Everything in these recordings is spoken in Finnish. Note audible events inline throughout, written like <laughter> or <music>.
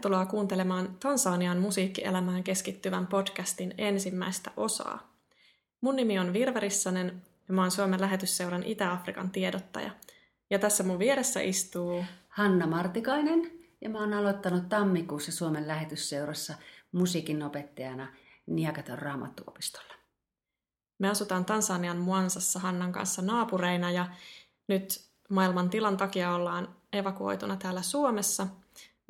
Tervetuloa kuuntelemaan Tansanian musiikkielämään keskittyvän podcastin ensimmäistä osaa. Mun nimi on Virve Rissanen ja mä oon Suomen lähetysseuran Itä-Afrikan tiedottaja. Ja tässä mun vieressä istuu... Hanna Martikainen ja mä oon aloittanut tammikuussa Suomen lähetysseurassa musiikin opettajana Niakaton raamattuopistolla. Me asutaan Tansanian Muansassa Hannan kanssa naapureina ja nyt maailman tilan takia ollaan evakuoituna täällä Suomessa –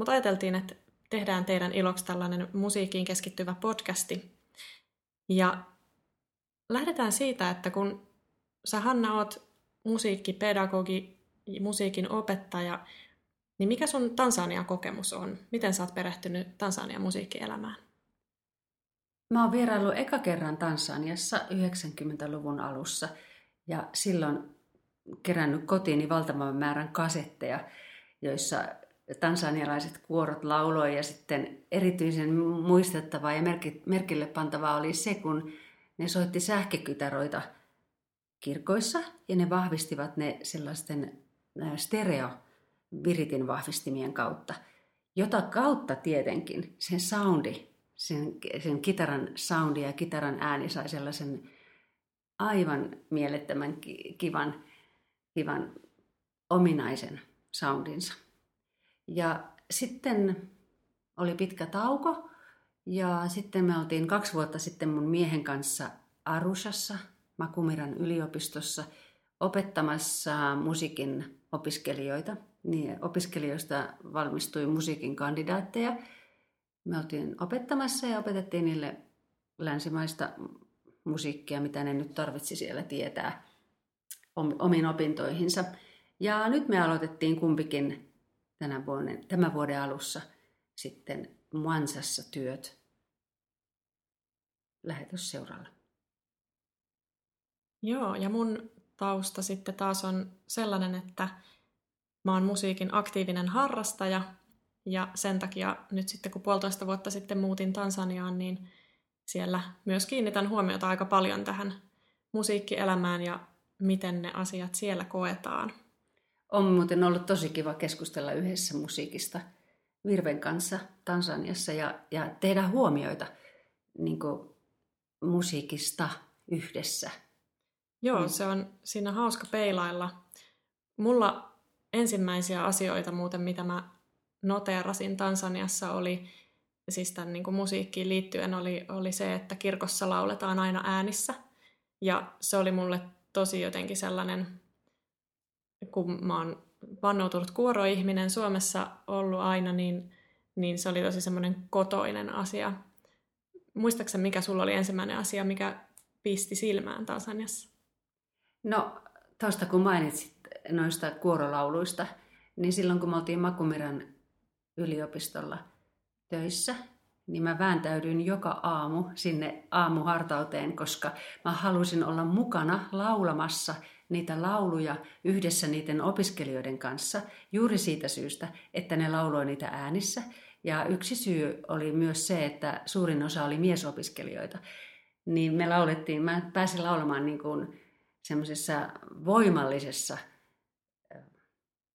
mutta ajateltiin, että tehdään teidän iloksi tällainen musiikkiin keskittyvä podcasti. Ja lähdetään siitä, että kun sä Hanna oot musiikkipedagogi, musiikin opettaja, niin mikä sun Tansanian kokemus on? Miten sä oot perehtynyt Tansanian musiikkielämään? Mä oon vieraillut eka kerran Tansaniassa 90-luvun alussa ja silloin kerännyt kotiini valtavan määrän kasetteja, joissa tansanialaiset kuorot lauloi ja sitten erityisen muistettavaa ja merkille pantavaa oli se, kun ne soitti sähkökytäroita kirkoissa ja ne vahvistivat ne sellaisten stereo viritin vahvistimien kautta, jota kautta tietenkin sen soundi, sen, sen kitaran soundi ja kitaran ääni sai sellaisen aivan mielettömän kivan, kivan ominaisen soundinsa. Ja sitten oli pitkä tauko ja sitten me oltiin kaksi vuotta sitten mun miehen kanssa Arushassa, Makumiran yliopistossa, opettamassa musiikin opiskelijoita. Niin opiskelijoista valmistui musiikin kandidaatteja. Me oltiin opettamassa ja opetettiin niille länsimaista musiikkia, mitä ne nyt tarvitsi siellä tietää omiin opintoihinsa. Ja nyt me aloitettiin kumpikin tänä vuoden, tämän vuoden alussa sitten Muansassa työt lähetysseuralla. Joo, ja mun tausta sitten taas on sellainen, että mä oon musiikin aktiivinen harrastaja, ja sen takia nyt sitten kun puolitoista vuotta sitten muutin Tansaniaan, niin siellä myös kiinnitän huomiota aika paljon tähän musiikkielämään ja miten ne asiat siellä koetaan. On muuten ollut tosi kiva keskustella yhdessä musiikista Virven kanssa Tansaniassa ja, ja tehdä huomioita niin musiikista yhdessä. Joo, mm. se on siinä hauska peilailla. Mulla ensimmäisiä asioita muuten, mitä mä noteerasin Tansaniassa oli, siis tämän niin musiikkiin liittyen, oli, oli se, että kirkossa lauletaan aina äänissä. Ja se oli mulle tosi jotenkin sellainen kun mä oon vannoutunut kuoroihminen Suomessa ollut aina, niin, niin se oli tosi semmoinen kotoinen asia. Muistaakseni, mikä sulla oli ensimmäinen asia, mikä pisti silmään Tansaniassa? No, tuosta kun mainitsit noista kuorolauluista, niin silloin kun me oltiin Makumiran yliopistolla töissä, niin mä vääntäydyin joka aamu sinne aamuhartauteen, koska mä halusin olla mukana laulamassa niitä lauluja yhdessä niiden opiskelijoiden kanssa juuri siitä syystä, että ne lauloi niitä äänissä. Ja yksi syy oli myös se, että suurin osa oli miesopiskelijoita. Niin me laulettiin, mä pääsin laulamaan niin kuin semmoisessa voimallisessa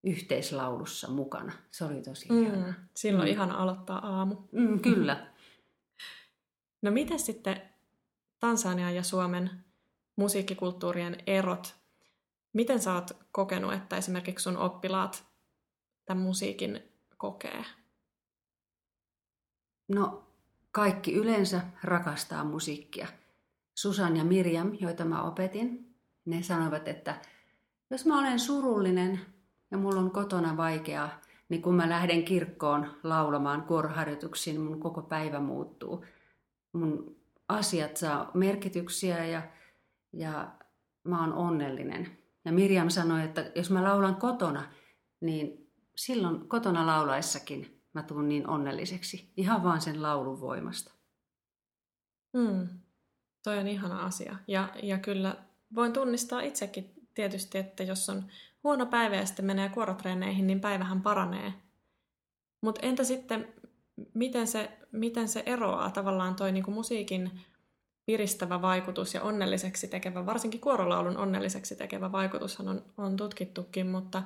yhteislaulussa mukana. Se oli tosi mm, ihana. Silloin mm. ihana aloittaa aamu. Mm, kyllä. no miten sitten Tansania ja Suomen musiikkikulttuurien erot Miten sä oot kokenut, että esimerkiksi sun oppilaat tämän musiikin kokee? No, kaikki yleensä rakastaa musiikkia. Susan ja Mirjam, joita mä opetin, ne sanoivat, että jos mä olen surullinen ja mulla on kotona vaikeaa, niin kun mä lähden kirkkoon laulamaan kuoroharjoituksiin, mun koko päivä muuttuu. Mun asiat saa merkityksiä ja, ja mä oon onnellinen. Ja Mirjam sanoi, että jos mä laulan kotona, niin silloin kotona laulaessakin mä tuun niin onnelliseksi. Ihan vaan sen laulun voimasta. Hmm. Toi on ihana asia. Ja, ja kyllä voin tunnistaa itsekin tietysti, että jos on huono päivä ja sitten menee kuorotreeneihin, niin päivähän paranee. Mutta entä sitten, miten se, miten se eroaa tavallaan toi niinku musiikin piristävä vaikutus ja onnelliseksi tekevä, varsinkin kuorolaulun onnelliseksi tekevä vaikutushan on, on tutkittukin, mutta,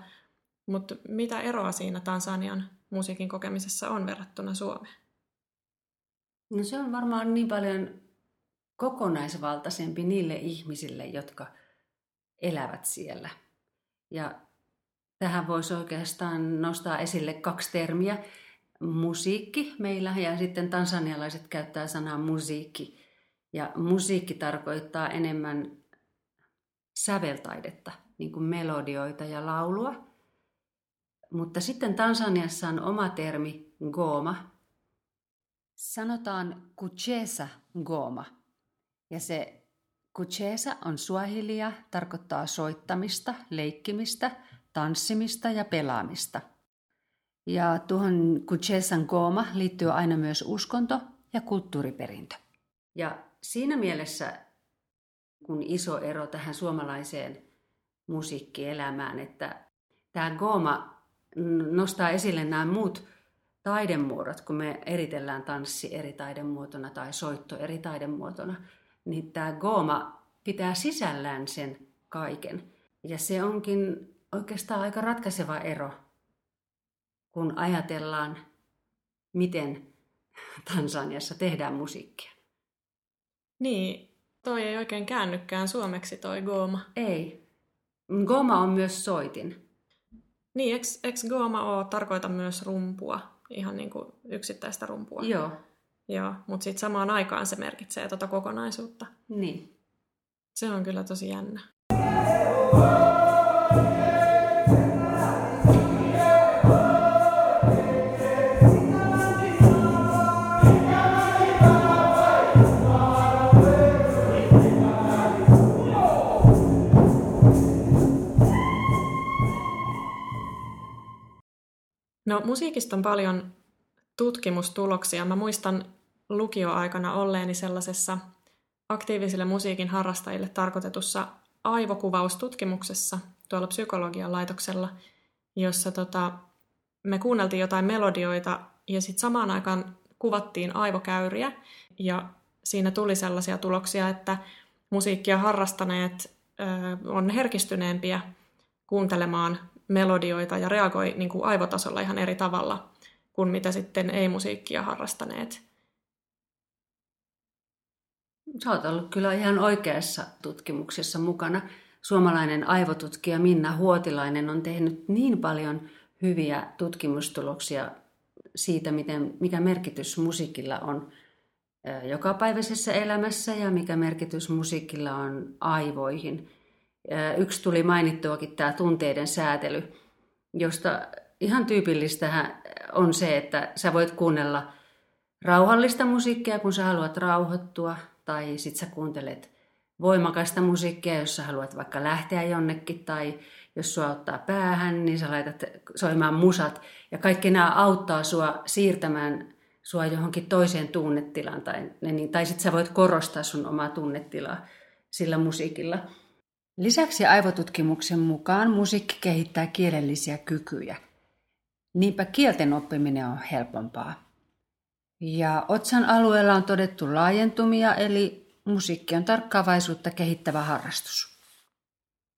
mutta mitä eroa siinä Tansanian musiikin kokemisessa on verrattuna Suomeen? No se on varmaan niin paljon kokonaisvaltaisempi niille ihmisille, jotka elävät siellä. Ja tähän voisi oikeastaan nostaa esille kaksi termiä. Musiikki meillä ja sitten tansanialaiset käyttää sanaa musiikki. Ja musiikki tarkoittaa enemmän säveltaidetta, niin kuin melodioita ja laulua. Mutta sitten Tansaniassa on oma termi goma. Sanotaan kuchesa goma. Ja se kuchesa on suahilia, tarkoittaa soittamista, leikkimistä, tanssimista ja pelaamista. Ja tuohon kuchesan goma liittyy aina myös uskonto ja kulttuuriperintö. Ja siinä mielessä kun iso ero tähän suomalaiseen musiikkielämään, että tämä Goma nostaa esille nämä muut taidemuodot, kun me eritellään tanssi eri taidemuotona tai soitto eri taidemuotona, niin tämä Goma pitää sisällään sen kaiken. Ja se onkin oikeastaan aika ratkaiseva ero, kun ajatellaan, miten Tansaniassa tehdään musiikkia. Niin, toi ei oikein käännykään suomeksi toi Goma. Ei. Goma on myös soitin. Niin, eks, eks Goma oo tarkoita myös rumpua? Ihan niin kuin yksittäistä rumpua. Joo. Joo, mutta sitten samaan aikaan se merkitsee tuota kokonaisuutta. Niin. Se on kyllä tosi jännä. No musiikista on paljon tutkimustuloksia. Mä muistan lukioaikana olleeni sellaisessa aktiivisille musiikin harrastajille tarkoitetussa aivokuvaustutkimuksessa tuolla psykologian laitoksella, jossa tota, me kuunneltiin jotain melodioita ja sitten samaan aikaan kuvattiin aivokäyriä ja siinä tuli sellaisia tuloksia, että musiikkia harrastaneet ö, on herkistyneempiä kuuntelemaan melodioita ja reagoi niin kuin aivotasolla ihan eri tavalla kuin mitä sitten ei-musiikkia harrastaneet. Sä oot ollut kyllä ihan oikeassa tutkimuksessa mukana. Suomalainen aivotutkija Minna Huotilainen on tehnyt niin paljon hyviä tutkimustuloksia siitä, miten, mikä merkitys musiikilla on jokapäiväisessä elämässä ja mikä merkitys musiikilla on aivoihin – Yksi tuli mainittuakin tämä tunteiden säätely, josta ihan tyypillistä on se, että sä voit kuunnella rauhallista musiikkia, kun sä haluat rauhoittua, tai sit sä kuuntelet voimakasta musiikkia, jos sä haluat vaikka lähteä jonnekin, tai jos sua ottaa päähän, niin sä laitat soimaan musat. Ja kaikki nämä auttaa sua siirtämään sua johonkin toiseen tunnetilaan, tai, tai sitten sä voit korostaa sun omaa tunnetilaa sillä musiikilla. Lisäksi aivotutkimuksen mukaan musiikki kehittää kielellisiä kykyjä. Niinpä kielten oppiminen on helpompaa. Ja otsan alueella on todettu laajentumia, eli musiikki on tarkkaavaisuutta kehittävä harrastus.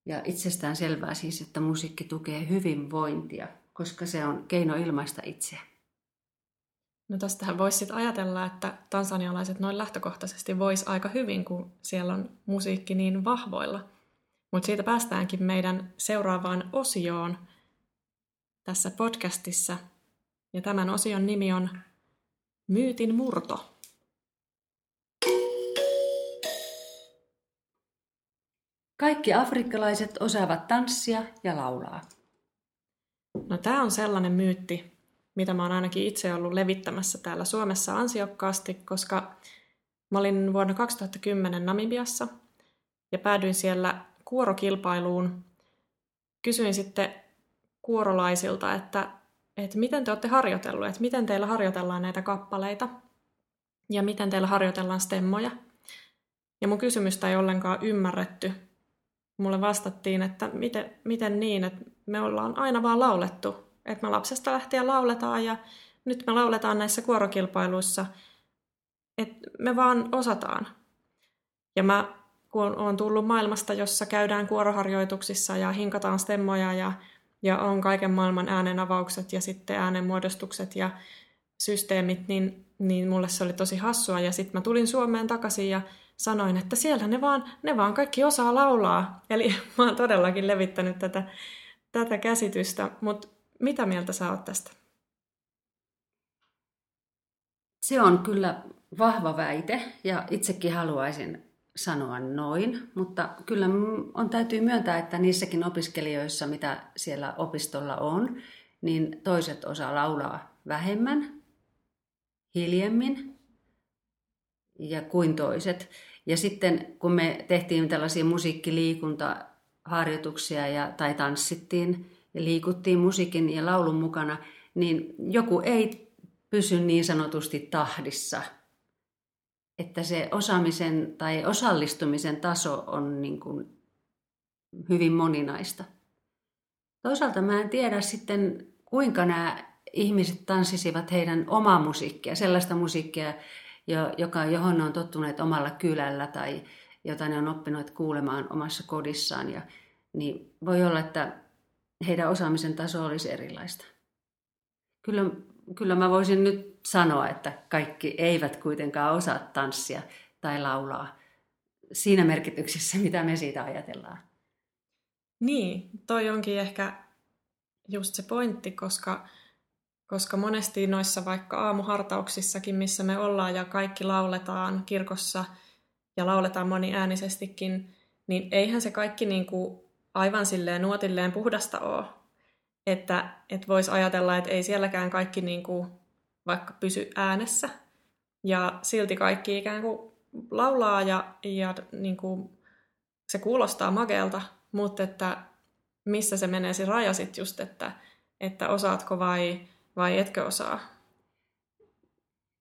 Ja itsestään selvää siis, että musiikki tukee hyvinvointia, koska se on keino ilmaista itseä. No tästähän voisi sitten ajatella, että tansanialaiset noin lähtökohtaisesti vois aika hyvin, kun siellä on musiikki niin vahvoilla – mutta siitä päästäänkin meidän seuraavaan osioon tässä podcastissa. Ja tämän osion nimi on Myytin murto. Kaikki afrikkalaiset osaavat tanssia ja laulaa. No tämä on sellainen myytti, mitä mä oon ainakin itse ollut levittämässä täällä Suomessa ansiokkaasti, koska mä olin vuonna 2010 Namibiassa ja päädyin siellä kuorokilpailuun. Kysyin sitten kuorolaisilta, että, että miten te olette harjoitellut, että miten teillä harjoitellaan näitä kappaleita ja miten teillä harjoitellaan stemmoja. Ja mun kysymystä ei ollenkaan ymmärretty. Mulle vastattiin, että miten, miten niin, että me ollaan aina vaan laulettu. Että me lapsesta lähtien lauletaan ja nyt me lauletaan näissä kuorokilpailuissa. Että me vaan osataan. Ja mä kun on tullut maailmasta, jossa käydään kuoroharjoituksissa ja hinkataan stemmoja ja ja on kaiken maailman äänenavaukset ja sitten äänenmuodostukset ja systeemit, niin, niin mulle se oli tosi hassua. Ja sitten mä tulin Suomeen takaisin ja sanoin, että siellä ne vaan, ne vaan kaikki osaa laulaa. Eli <laughs> mä oon todellakin levittänyt tätä, tätä käsitystä. Mutta mitä mieltä sä oot tästä? Se on kyllä vahva väite ja itsekin haluaisin sanoa noin, mutta kyllä on täytyy myöntää, että niissäkin opiskelijoissa, mitä siellä opistolla on, niin toiset osaa laulaa vähemmän, hiljemmin ja kuin toiset. Ja sitten kun me tehtiin tällaisia musiikkiliikuntaharjoituksia ja, tai tanssittiin ja liikuttiin musiikin ja laulun mukana, niin joku ei pysy niin sanotusti tahdissa. Että se osaamisen tai osallistumisen taso on niin kuin hyvin moninaista. Toisaalta mä en tiedä sitten, kuinka nämä ihmiset tanssisivat heidän omaa musiikkia, sellaista musiikkia, joka, johon ne on tottuneet omalla kylällä tai jota ne on oppineet kuulemaan omassa kodissaan. Ja, niin voi olla, että heidän osaamisen taso olisi erilaista. Kyllä, kyllä mä voisin nyt sanoa, että kaikki eivät kuitenkaan osaa tanssia tai laulaa siinä merkityksessä, mitä me siitä ajatellaan. Niin, toi onkin ehkä just se pointti, koska koska monesti noissa vaikka aamuhartauksissakin, missä me ollaan ja kaikki lauletaan kirkossa ja lauletaan moniäänisestikin, niin eihän se kaikki niin kuin aivan silleen nuotilleen puhdasta ole. Että, että voisi ajatella, että ei sielläkään kaikki niin kuin vaikka pysy äänessä. Ja silti kaikki ikään kuin laulaa ja, ja niin kuin se kuulostaa makealta, mutta että missä se menee se raja sitten just, että, että osaatko vai vai etkö osaa?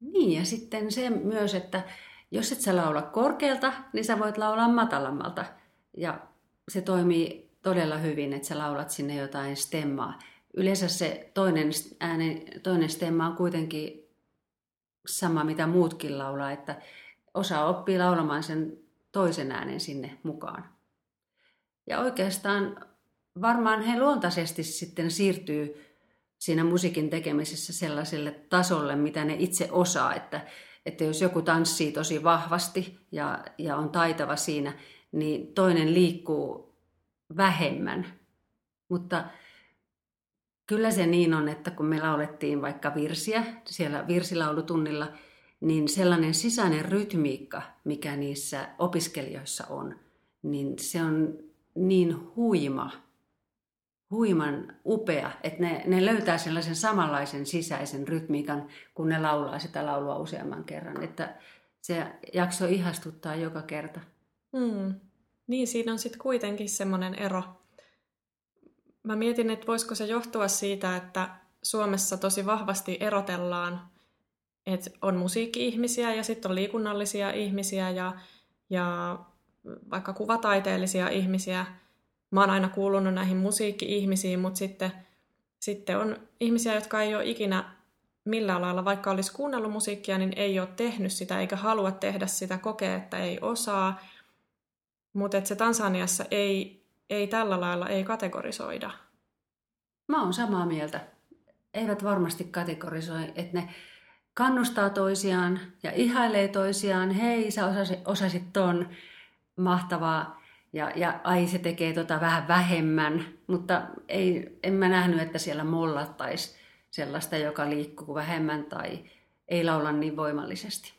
Niin, ja sitten se myös, että jos et sä laula korkealta, niin sä voit laulaa matalammalta. Ja se toimii todella hyvin, että sä laulat sinne jotain stemmaa. Yleensä se toinen, ääne, toinen stemma on kuitenkin sama, mitä muutkin laulaa, että osa oppii laulamaan sen toisen äänen sinne mukaan. Ja oikeastaan varmaan he luontaisesti sitten siirtyy siinä musiikin tekemisessä sellaiselle tasolle, mitä ne itse osaa, että, että jos joku tanssii tosi vahvasti ja, ja on taitava siinä, niin toinen liikkuu vähemmän. Mutta kyllä se niin on, että kun me laulettiin vaikka virsiä siellä virsilaulutunnilla, niin sellainen sisäinen rytmiikka, mikä niissä opiskelijoissa on, niin se on niin huima, huiman upea, että ne, ne löytää sellaisen samanlaisen sisäisen rytmiikan, kun ne laulaa sitä laulua useamman kerran. Että se jakso ihastuttaa joka kerta. Mm. Niin, siinä on sitten kuitenkin semmoinen ero. Mä mietin, että voisiko se johtua siitä, että Suomessa tosi vahvasti erotellaan, että on musiikki-ihmisiä ja sitten on liikunnallisia ihmisiä ja, ja vaikka kuvataiteellisia ihmisiä – mä oon aina kuulunut näihin musiikki-ihmisiin, mutta sitten, sitten on ihmisiä, jotka ei ole ikinä millään lailla, vaikka olisi kuunnellut musiikkia, niin ei ole tehnyt sitä eikä halua tehdä sitä, kokee, että ei osaa. Mutta se Tansaniassa ei, ei tällä lailla ei kategorisoida. Mä oon samaa mieltä. Eivät varmasti kategorisoi, että ne kannustaa toisiaan ja ihailee toisiaan. Hei, sä osasit, osasit ton, mahtavaa ja, ja ai se tekee tota vähän vähemmän, mutta ei, en mä nähnyt, että siellä mollattaisi sellaista, joka liikkuu vähemmän tai ei laula niin voimallisesti.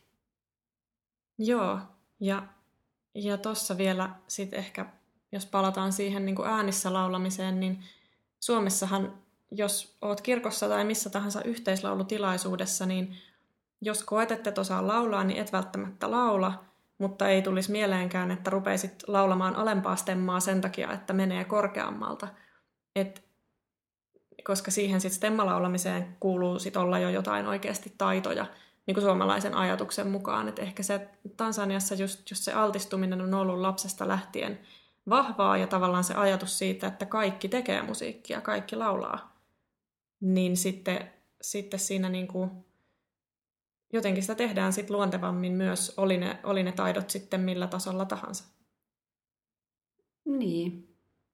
Joo, ja, ja tuossa vielä sitten ehkä, jos palataan siihen niin kuin äänissä laulamiseen, niin Suomessahan, jos oot kirkossa tai missä tahansa yhteislaulutilaisuudessa, niin jos koet, että et osaa laulaa, niin et välttämättä laula – mutta ei tulisi mieleenkään, että rupeisit laulamaan alempaa stemmaa sen takia, että menee korkeammalta. Et, koska siihen sitten stemmalaulamiseen kuuluu sit olla jo jotain oikeasti taitoja, niin kuin suomalaisen ajatuksen mukaan. Et ehkä se Tansaniassa just, just se altistuminen on ollut lapsesta lähtien vahvaa ja tavallaan se ajatus siitä, että kaikki tekee musiikkia, kaikki laulaa, niin sitten, sitten siinä niin kuin jotenkin sitä tehdään sit luontevammin myös, oli ne, oli ne taidot sitten millä tasolla tahansa. Niin.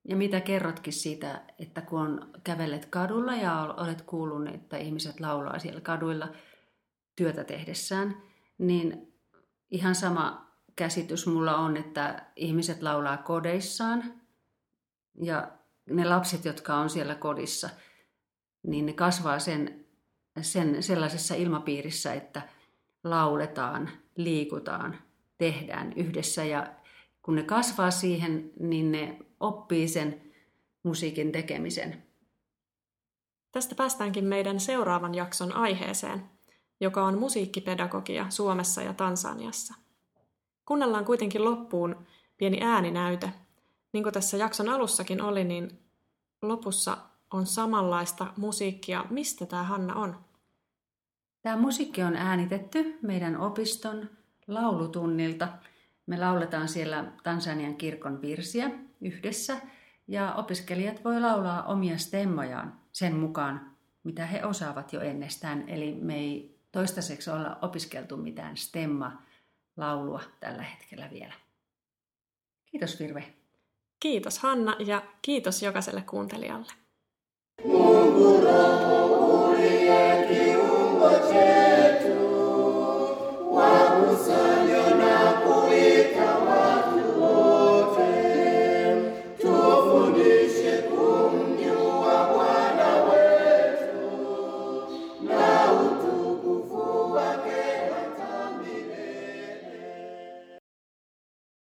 Ja mitä kerrotkin siitä, että kun on kävellet kadulla ja olet kuullut, että ihmiset laulaa siellä kaduilla työtä tehdessään, niin ihan sama käsitys mulla on, että ihmiset laulaa kodeissaan ja ne lapset, jotka on siellä kodissa, niin ne kasvaa sen, sen sellaisessa ilmapiirissä, että lauletaan, liikutaan, tehdään yhdessä ja kun ne kasvaa siihen, niin ne oppii sen musiikin tekemisen. Tästä päästäänkin meidän seuraavan jakson aiheeseen, joka on musiikkipedagogia Suomessa ja Tansaniassa. Kuunnellaan kuitenkin loppuun pieni ääninäyte. Niin kuin tässä jakson alussakin oli, niin lopussa on samanlaista musiikkia. Mistä tämä Hanna on? Tämä musiikki on äänitetty meidän opiston laulutunnilta. Me lauletaan siellä Tansanian kirkon virsiä yhdessä ja opiskelijat voi laulaa omia stemmojaan sen mukaan, mitä he osaavat jo ennestään. Eli me ei toistaiseksi olla opiskeltu mitään laulua tällä hetkellä vielä. Kiitos Virve. Kiitos Hanna ja kiitos jokaiselle kuuntelijalle. Munkura,